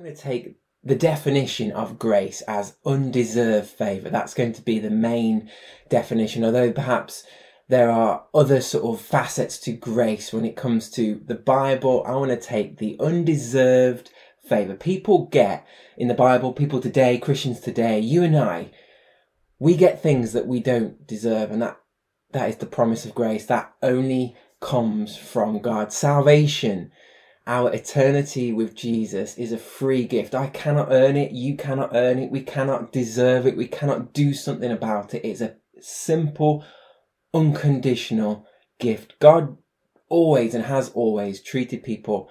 I'm going to take the definition of grace as undeserved favour. That's going to be the main definition, although perhaps there are other sort of facets to grace when it comes to the Bible. I want to take the undeserved favour. People get in the Bible, people today, Christians today, you and I, we get things that we don't deserve, and that that is the promise of grace. That only comes from God. Salvation our eternity with Jesus is a free gift. I cannot earn it. You cannot earn it. We cannot deserve it. We cannot do something about it. It's a simple, unconditional gift. God always and has always treated people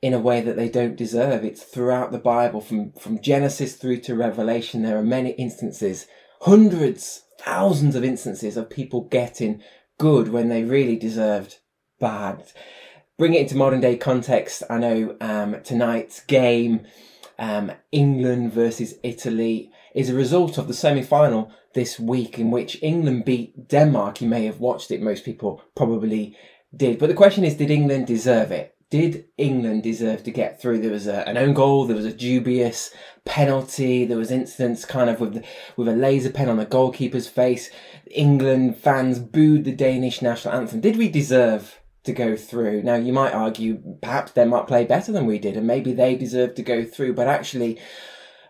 in a way that they don't deserve. It's throughout the Bible, from, from Genesis through to Revelation. There are many instances, hundreds, thousands of instances of people getting good when they really deserved bad bring it into modern day context, I know um, tonight's game, um, England versus Italy, is a result of the semi final this week in which England beat Denmark. You may have watched it, most people probably did. But the question is, did England deserve it? Did England deserve to get through? There was a, an own goal, there was a dubious penalty, there was incidents kind of with with a laser pen on the goalkeeper's face. England fans booed the Danish national anthem. Did we deserve to go through. Now, you might argue perhaps Denmark play better than we did, and maybe they deserve to go through. But actually,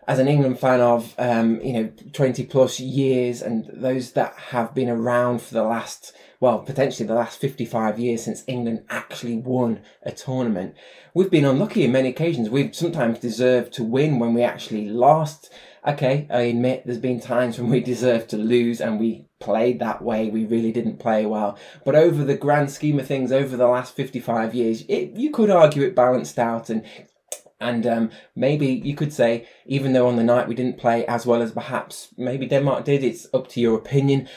as an England fan of um, you know twenty plus years, and those that have been around for the last well potentially the last fifty five years since England actually won a tournament, we've been unlucky in many occasions. We've sometimes deserved to win when we actually lost. Okay, I admit there's been times when we deserved to lose and we played that way. We really didn't play well. But over the grand scheme of things, over the last 55 years, it, you could argue it balanced out and and um, maybe you could say, even though on the night we didn't play as well as perhaps maybe Denmark did, it's up to your opinion.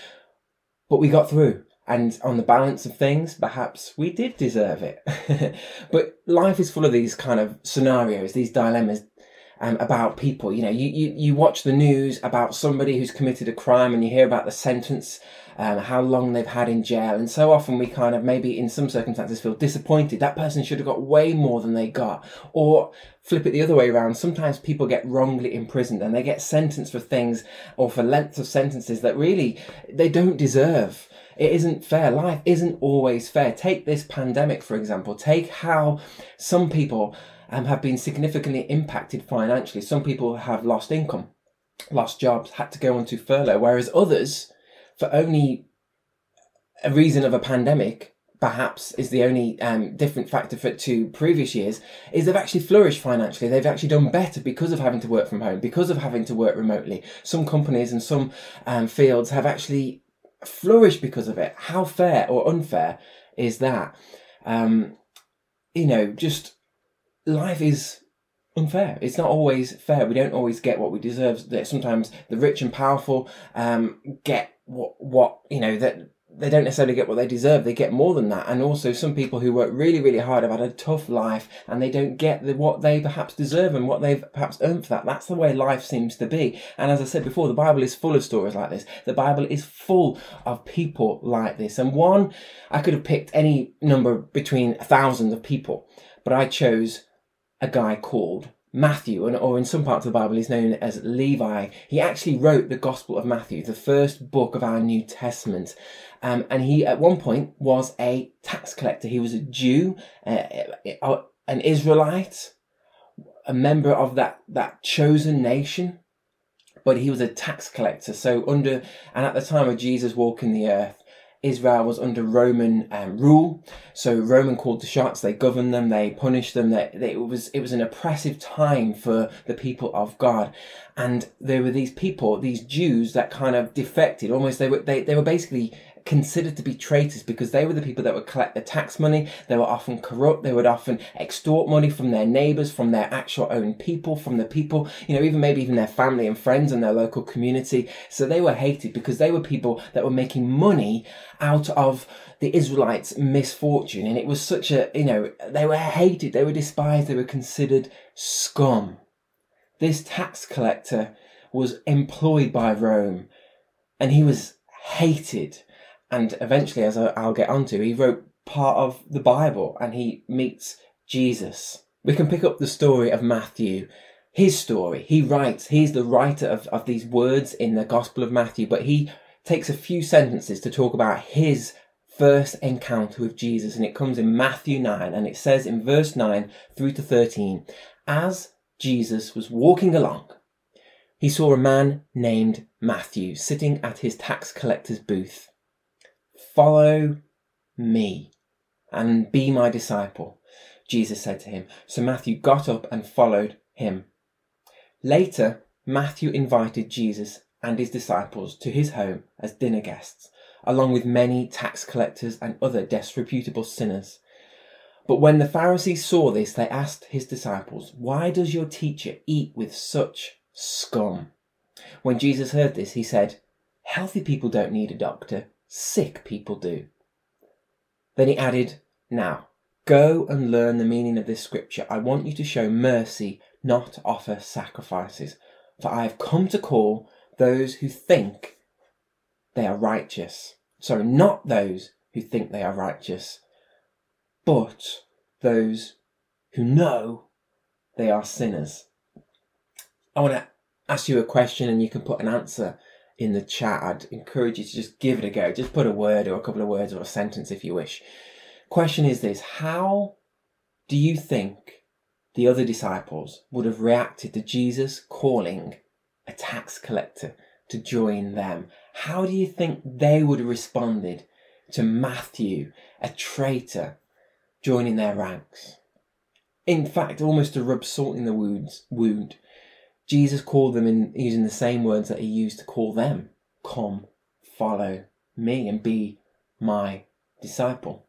But we got through. And on the balance of things, perhaps we did deserve it. but life is full of these kind of scenarios, these dilemmas um, about people. You know, you, you, you watch the news about somebody who's committed a crime and you hear about the sentence, um, how long they've had in jail. And so often we kind of maybe in some circumstances feel disappointed. That person should have got way more than they got. Or flip it the other way around. Sometimes people get wrongly imprisoned and they get sentenced for things or for lengths of sentences that really they don't deserve. It isn't fair. Life isn't always fair. Take this pandemic, for example. Take how some people um, have been significantly impacted financially. Some people have lost income, lost jobs, had to go onto furlough, whereas others, for only a reason of a pandemic, perhaps is the only um, different factor for to previous years is they've actually flourished financially. They've actually done better because of having to work from home because of having to work remotely. Some companies and some um, fields have actually flourished because of it. How fair or unfair is that? Um, you know just life is unfair. It's not always fair. We don't always get what we deserve. Sometimes the rich and powerful um, get what what you know that they don't necessarily get what they deserve. They get more than that. And also some people who work really really hard have had a tough life and they don't get the, what they perhaps deserve and what they've perhaps earned for that. That's the way life seems to be. And as I said before, the Bible is full of stories like this. The Bible is full of people like this. And one, I could have picked any number between thousands of people, but I chose a guy called Matthew, and, or in some parts of the Bible, he's known as Levi. He actually wrote the Gospel of Matthew, the first book of our New Testament. Um, and he, at one point, was a tax collector. He was a Jew, uh, uh, an Israelite, a member of that, that chosen nation. But he was a tax collector. So, under, and at the time of Jesus walking the earth, Israel was under Roman um, rule, so Roman called the shots. They governed them, they punished them. They, it was it was an oppressive time for the people of God, and there were these people, these Jews that kind of defected. Almost they were they, they were basically considered to be traitors because they were the people that would collect the tax money. They were often corrupt. They would often extort money from their neighbors, from their actual own people, from the people, you know, even maybe even their family and friends and their local community. So they were hated because they were people that were making money out of the Israelites' misfortune. And it was such a, you know, they were hated. They were despised. They were considered scum. This tax collector was employed by Rome and he was hated and eventually, as I'll get onto, he wrote part of the Bible and he meets Jesus. We can pick up the story of Matthew, his story. He writes, he's the writer of, of these words in the Gospel of Matthew, but he takes a few sentences to talk about his first encounter with Jesus. And it comes in Matthew 9, and it says in verse 9 through to 13, as Jesus was walking along, he saw a man named Matthew sitting at his tax collector's booth. Follow me and be my disciple, Jesus said to him. So Matthew got up and followed him. Later, Matthew invited Jesus and his disciples to his home as dinner guests, along with many tax collectors and other disreputable sinners. But when the Pharisees saw this, they asked his disciples, Why does your teacher eat with such scum? When Jesus heard this, he said, Healthy people don't need a doctor, sick people do. Then he added, Now, go and learn the meaning of this scripture. I want you to show mercy, not offer sacrifices. For I have come to call those who think they are righteous. Sorry, not those who think they are righteous, but those who know they are sinners. I want to ask you a question and you can put an answer in the chat. I'd encourage you to just give it a go. Just put a word or a couple of words or a sentence if you wish. Question is this How do you think the other disciples would have reacted to Jesus calling a tax collector to join them? How do you think they would have responded to Matthew, a traitor, joining their ranks. In fact, almost to rub salt in the wounds, wound, Jesus called them in using the same words that he used to call them Come, follow me, and be my disciple.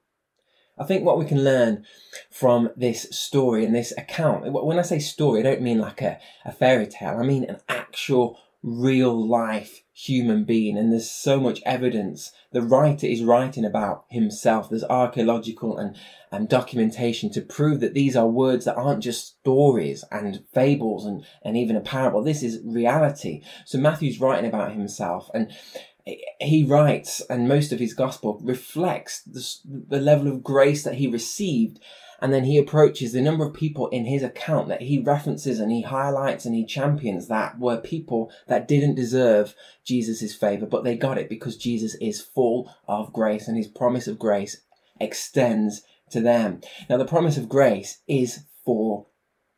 I think what we can learn from this story and this account, when I say story, I don't mean like a, a fairy tale, I mean an actual real life human being. And there's so much evidence. The writer is writing about himself. There's archaeological and, and documentation to prove that these are words that aren't just stories and fables and, and even a parable. This is reality. So matthew's writing about himself and he writes and most of his gospel reflects the, the level of grace that he received and then he approaches the number of people in his account that he references and he highlights and he champions that were people that didn't deserve Jesus' favor, but they got it because Jesus is full of grace and his promise of grace extends to them. Now, the promise of grace is for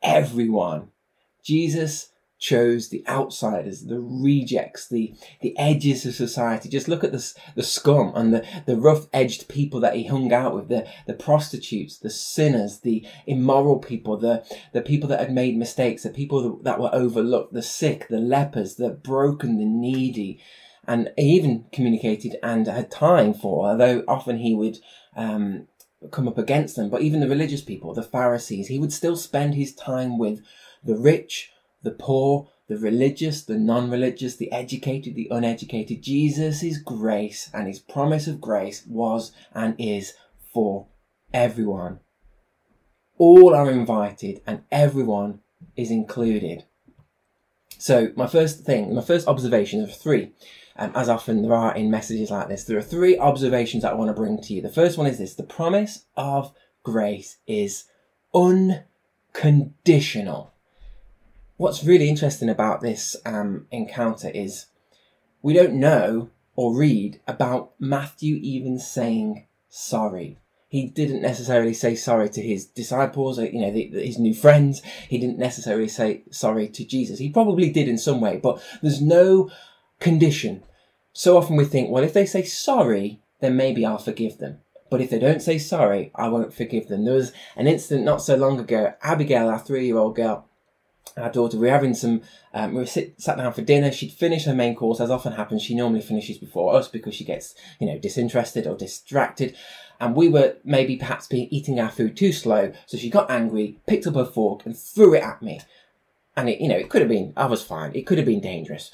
everyone. Jesus chose the outsiders, the rejects, the, the edges of society. Just look at the, the scum and the, the rough edged people that he hung out with, the, the prostitutes, the sinners, the immoral people, the, the people that had made mistakes, the people that were overlooked, the sick, the lepers, the broken, the needy. And he even communicated and had time for, although often he would, um, come up against them, but even the religious people, the Pharisees, he would still spend his time with the rich, the poor, the religious, the non religious, the educated, the uneducated. Jesus' grace and his promise of grace was and is for everyone. All are invited and everyone is included. So, my first thing, my first observation of three, um, as often there are in messages like this, there are three observations that I want to bring to you. The first one is this the promise of grace is unconditional what's really interesting about this um, encounter is we don't know or read about Matthew even saying sorry. He didn't necessarily say sorry to his disciples, or, you know, the, his new friends. He didn't necessarily say sorry to Jesus. He probably did in some way, but there's no condition. So often we think, well, if they say sorry, then maybe I'll forgive them. But if they don't say sorry, I won't forgive them. There was an incident not so long ago. Abigail, our three year old girl, our daughter, we were having some, um, we were sit, sat down for dinner. She'd finished her main course, as often happens. She normally finishes before us because she gets, you know, disinterested or distracted. And we were maybe perhaps being eating our food too slow. So she got angry, picked up her fork and threw it at me. And it, you know, it could have been, I was fine. It could have been dangerous.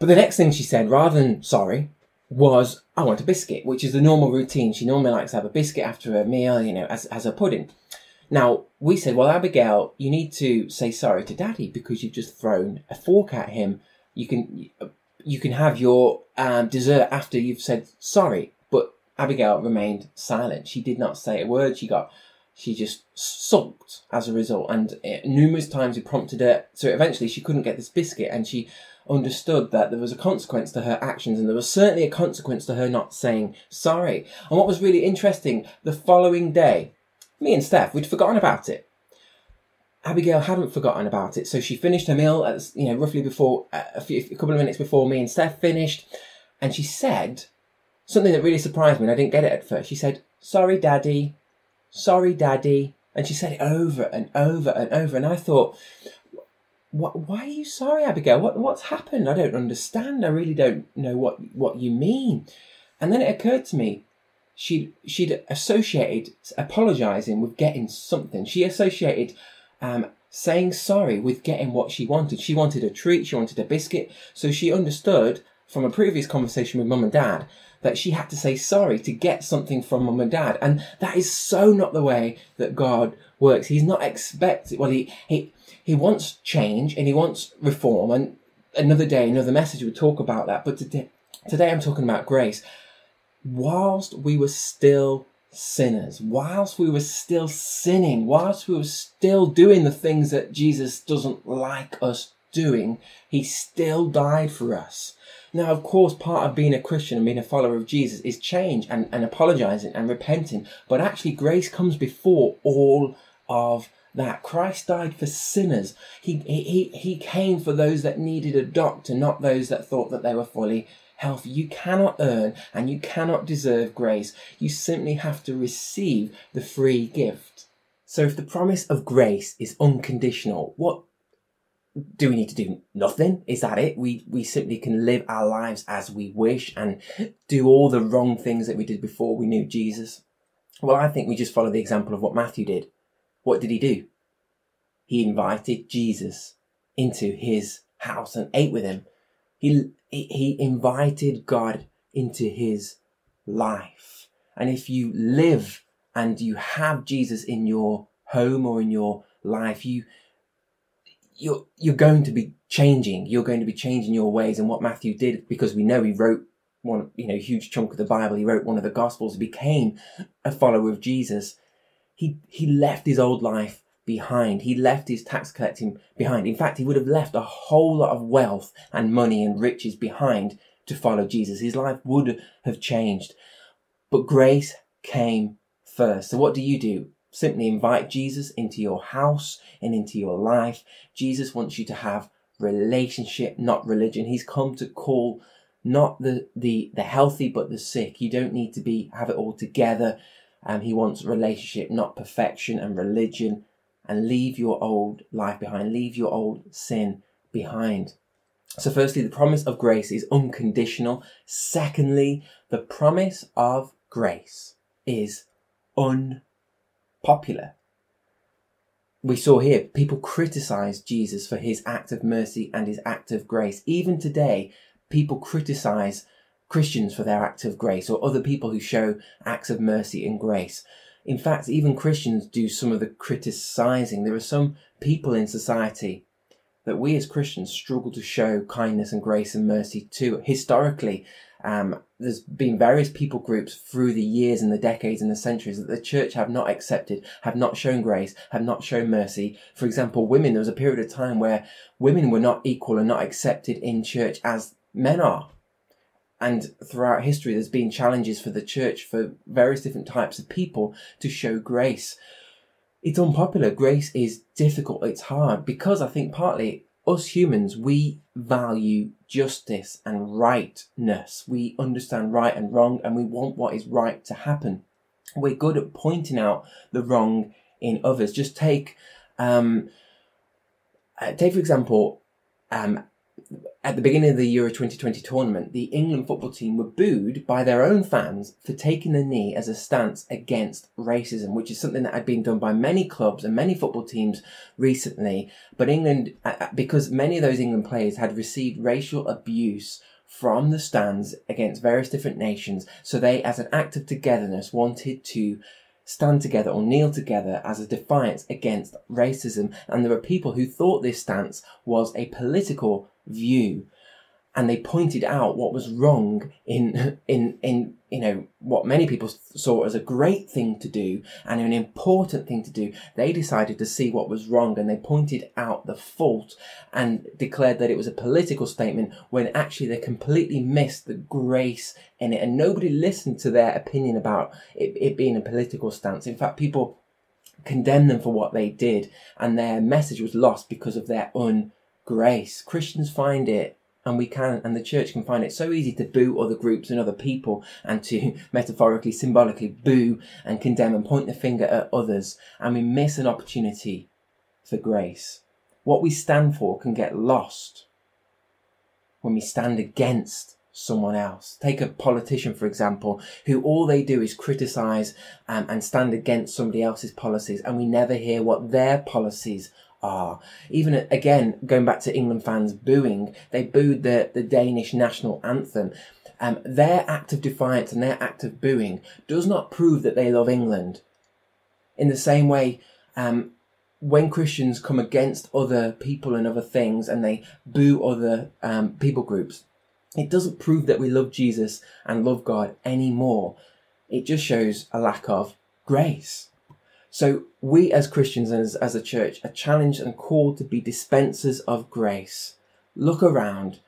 But the next thing she said, rather than sorry, was, I want a biscuit, which is the normal routine. She normally likes to have a biscuit after a meal, you know, as, as a pudding. Now, we said, well, Abigail, you need to say sorry to daddy because you've just thrown a fork at him. You can, you can have your um, dessert after you've said sorry. But Abigail remained silent. She did not say a word. She got she just sulked as a result. And it, numerous times he prompted her. So eventually she couldn't get this biscuit and she understood that there was a consequence to her actions and there was certainly a consequence to her not saying sorry. And what was really interesting, the following day, me and Steph, we'd forgotten about it. Abigail hadn't forgotten about it, so she finished her meal at you know roughly before uh, a, few, a couple of minutes before me and Steph finished, and she said something that really surprised me. and I didn't get it at first. She said, "Sorry, Daddy, sorry, Daddy," and she said it over and over and over. And I thought, why are you sorry, Abigail? What, what's happened? I don't understand. I really don't know what, what you mean. And then it occurred to me, she'd, she'd associated apologizing with getting something. She associated um, saying sorry with getting what she wanted. She wanted a treat, she wanted a biscuit. So she understood from a previous conversation with mum and dad that she had to say sorry to get something from mum and dad. And that is so not the way that God works. He's not expected, well, he, he, he wants change and he wants reform. And another day, another message would talk about that. But today, today I'm talking about grace. Whilst we were still sinners, whilst we were still sinning, whilst we were still doing the things that Jesus doesn't like us doing, he still died for us. Now, of course, part of being a Christian and being a follower of Jesus is change and, and apologizing and repenting. But actually, grace comes before all of that. Christ died for sinners. He, he, he came for those that needed a doctor, not those that thought that they were fully healthy. You cannot earn and you cannot deserve grace. You simply have to receive the free gift. So if the promise of grace is unconditional, what do we need to do nothing? Is that it? We we simply can live our lives as we wish and do all the wrong things that we did before we knew Jesus. Well, I think we just follow the example of what Matthew did. What did he do? He invited Jesus into his house and ate with him. He he invited God into his life. And if you live and you have Jesus in your home or in your life, you you're you're going to be changing. You're going to be changing your ways. And what Matthew did, because we know he wrote one, you know, huge chunk of the Bible. He wrote one of the Gospels. Became a follower of Jesus. He he left his old life behind. He left his tax collecting behind. In fact, he would have left a whole lot of wealth and money and riches behind to follow Jesus. His life would have changed. But grace came first. So what do you do? Simply invite Jesus into your house and into your life. Jesus wants you to have relationship, not religion. He's come to call not the, the, the healthy, but the sick. You don't need to be, have it all together. Um, he wants relationship, not perfection and religion. And leave your old life behind. Leave your old sin behind. So firstly, the promise of grace is unconditional. Secondly, the promise of grace is unpopular. We saw here people criticize Jesus for his act of mercy and his act of grace. Even today, people criticize Christians for their act of grace or other people who show acts of mercy and grace. In fact, even Christians do some of the criticizing. There are some people in society that we as Christians struggle to show kindness and grace and mercy to. Historically, um, there's been various people groups through the years and the decades and the centuries that the church have not accepted, have not shown grace, have not shown mercy. For example, women, there was a period of time where women were not equal and not accepted in church as men are. And throughout history, there's been challenges for the church for various different types of people to show grace. It's unpopular. Grace is difficult. It's hard because I think partly us humans, we value justice and rightness. We understand right and wrong and we want what is right to happen. We're good at pointing out the wrong in others. Just take, um, uh, take for example, um, at the beginning of the Euro 2020 tournament, the England football team were booed by their own fans for taking the knee as a stance against racism, which is something that had been done by many clubs and many football teams recently. But England, uh, uh, because many of those England players had received racial abuse from the stands against various different nations, so they, as an act of togetherness, wanted to stand together or kneel together as a defiance against racism. And there were people who thought this stance was a political view. and they pointed out what was wrong in in in you know what many people saw as a great thing to do and an important thing to do. They decided to see what was wrong and they pointed out the fault and declared that it was a political statement when actually they completely missed the grace in it. And nobody listened to their opinion about it, it being a political stance. In fact people condemned them for what they did and their message was lost because of their ungrace christians find it and we can and the church can find it so easy to boo other groups and other people and to metaphorically symbolically boo and condemn and point the finger at others. And we miss an opportunity for grace. What we stand for can get lost when we stand against someone else. Take a politician for example who all they do is criticize um, and stand against somebody else's policies and we never hear what their policies are. Even again, going back to England fans booing, they booed the, the Danish national anthem. Um, their act of defiance and their act of booing does not prove that they love England. In the same way, um, when Christians come against other people and other things and they boo other um, people groups, it doesn't prove that we love Jesus and love God anymore. It just shows a lack of grace. So we as Christians and as, as a church are challenged and called to be dispensers of grace. Look around.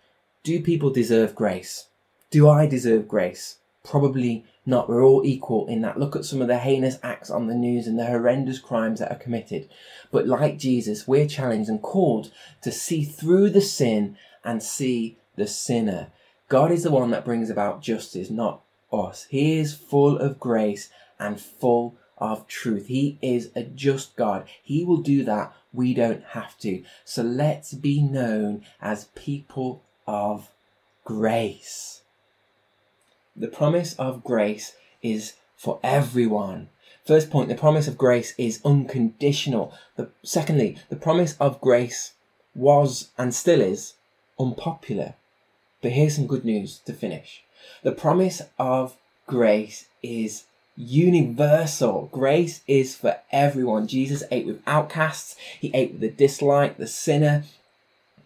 Do people deserve grace? Do I deserve grace? Probably not. We're all equal in that. Look at some of the heinous acts on the news and the horrendous crimes that are committed. But like Jesus, we're challenged and called to see through the sin and see the sinner. God is the one that brings about justice, not us. He is full of grace and full of truth. He is a just God. He will do that. We don't have to. So let's be known as people of grace. The promise of grace is for everyone. First point, the promise of grace is unconditional. The, secondly, the promise of grace was and still is unpopular. But here's some good news to finish. The promise of grace is universal. Grace is for everyone. Jesus ate with outcasts, he ate with the dislike, the sinner.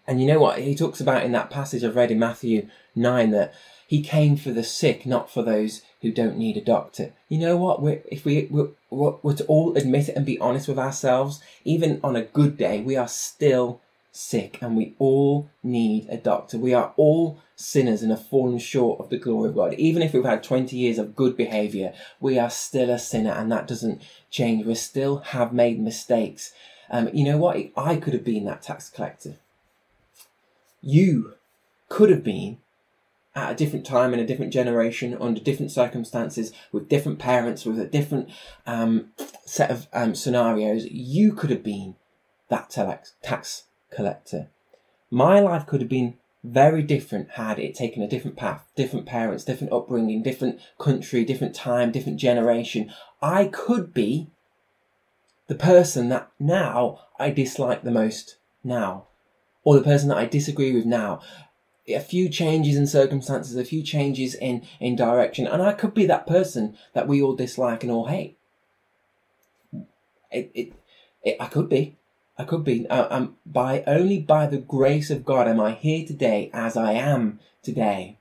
And you know what? He talks about in that passage I've read in Matthew 9 that he came for the sick, not for those who don't need a doctor. You know what? We're, if we we're, we're to all admit it and be honest with ourselves, even on a good day, we are still sick and we all need a doctor. We are all sinners and have fallen short of the glory of God. Even if we've had 20 years of good behavior, we are still a sinner and that doesn't change. We still have made mistakes. Um, you know what? I could have been that tax collector. You could have been at a different time in a different generation under different circumstances with different parents with a different um, set of um, scenarios you could have been that tax collector. My life could have been very different had it taken a different path, different parents, different upbringing, different country, different time, different generation. I could be the person that now I dislike the most now, or the person that I disagree with now. A few changes in circumstances, a few changes in, in direction, and I could be that person that we all dislike and all hate. It, it, it I could be. I could be. Uh, um, by only by the grace of God am I here today as I am today.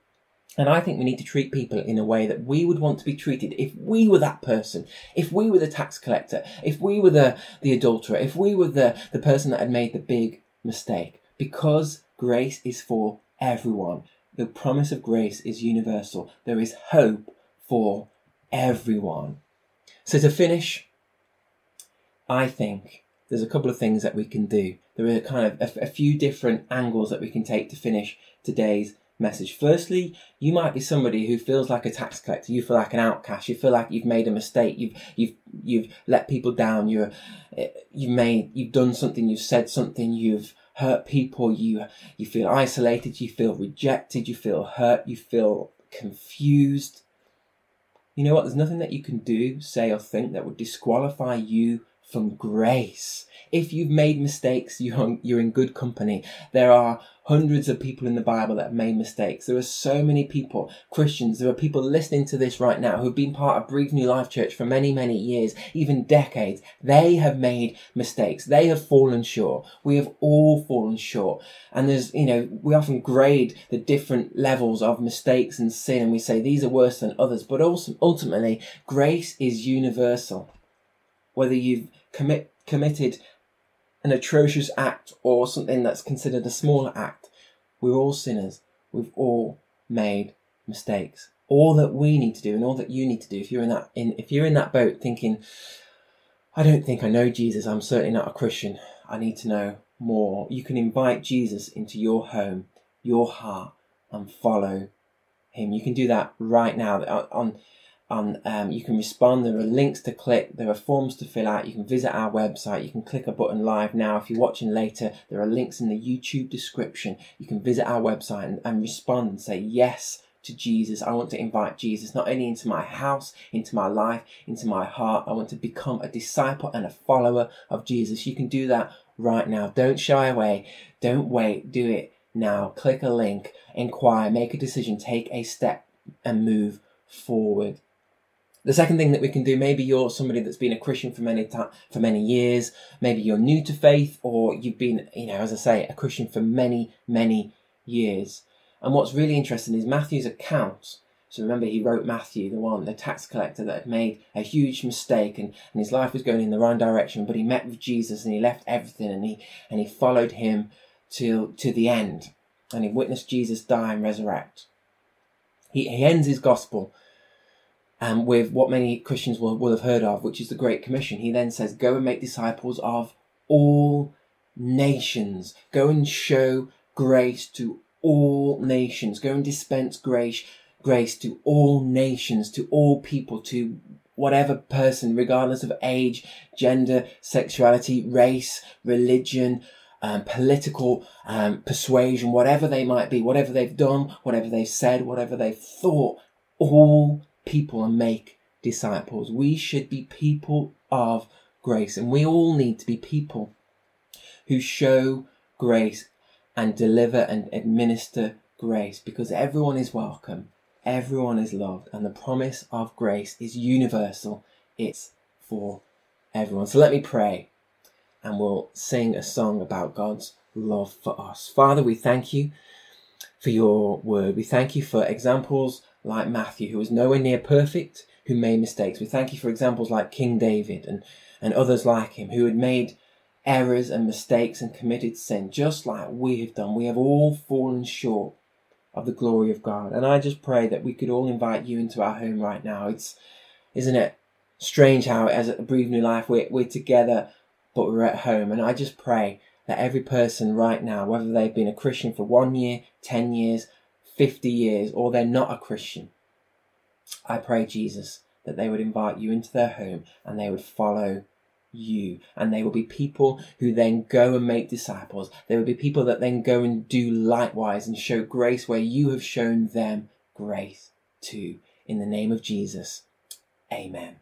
And I think we need to treat people in a way that we would want to be treated if we were that person, if we were the tax collector, if we were the, the adulterer, if we were the, the person that had made the big mistake. Because grace is for everyone. The promise of grace is universal. There is hope for everyone. So to finish, I think there's a couple of things that we can do. There are kind of a, a few different angles that we can take to finish today's message. Firstly, you might be somebody who feels like a tax collector. You feel like an outcast. You feel like you've made a mistake. You've you've you've let people down. You're you've made you've done something. You've said something. You've hurt people. You you feel isolated. You feel rejected. You feel hurt. You feel confused. You know what? There's nothing that you can do, say, or think that would disqualify you from grace. If you've made mistakes, you're, in good company. There are hundreds of people in the Bible that have made mistakes. There are so many people, Christians, there are people listening to this right now who've been part of Breathe New Life Church for many, many years, even decades. They have made mistakes. They have fallen short. We have all fallen short. And there's, you know, we often grade the different levels of mistakes and sin and we say these are worse than others. But also, ultimately, grace is universal. Whether you've commit, committed an atrocious act or something that's considered a smaller act. We're all sinners. We've all made mistakes. All that we need to do and all that you need to do if you're in that in if you're in that boat thinking, I don't think I know Jesus, I'm certainly not a Christian. I need to know more. You can invite Jesus into your home, your heart, and follow him. You can do that right now on and um, you can respond. There are links to click. There are forms to fill out. You can visit our website. You can click a button live now. If you're watching later, there are links in the YouTube description. You can visit our website and, and respond and say yes to Jesus. I want to invite Jesus not only into my house, into my life, into my heart. I want to become a disciple and a follower of Jesus. You can do that right now. Don't shy away. Don't wait. Do it now. Click a link, inquire, make a decision, take a step and move forward. The second thing that we can do, maybe you're somebody that's been a Christian for many ta- for many years, maybe you're new to faith, or you've been, you know, as I say, a Christian for many, many years. And what's really interesting is Matthew's account. So remember, he wrote Matthew, the one, the tax collector that had made a huge mistake, and, and his life was going in the wrong direction. But he met with Jesus, and he left everything, and he and he followed him to to the end, and he witnessed Jesus die and resurrect. He, he ends his gospel um, with what many Christians will, will have heard of, which is the Great Commission. He then says, Go and make disciples of all nations. Go and show grace to all nations. Go and dispense grace, grace to all nations, to all people, to whatever person, regardless of age, gender, sexuality, race, religion, um, political um, persuasion, whatever they might be, whatever they've done, whatever they've said, whatever they've thought, all people and make disciples. We should be people of grace, and we all need to be people who show grace and deliver and administer grace because everyone is welcome, everyone is loved, and the promise of grace is universal. It's for everyone. So let me pray and we'll sing a song about God's love for us. Father, we thank you for your word. We thank you for examples like Matthew, who was nowhere near perfect, who made mistakes. We thank you for examples like King David and, and others like him, who had made errors and mistakes and committed sin, just like we have done. We have all fallen short of the glory of God. And I just pray that we could all invite you into our home right now. It's, isn't it strange how, as a Breathe New Life, we're, we're together, but we're at home. And I just pray that every person right now, whether they've been a Christian for one year, 10 years, 50 years or they're not a Christian, I pray, Jesus, that they would invite you into their home and they would follow you. And they will be people who then go and make disciples. They will be people that then go and do likewise and show grace where you have shown them grace too. In the name of Jesus, amen.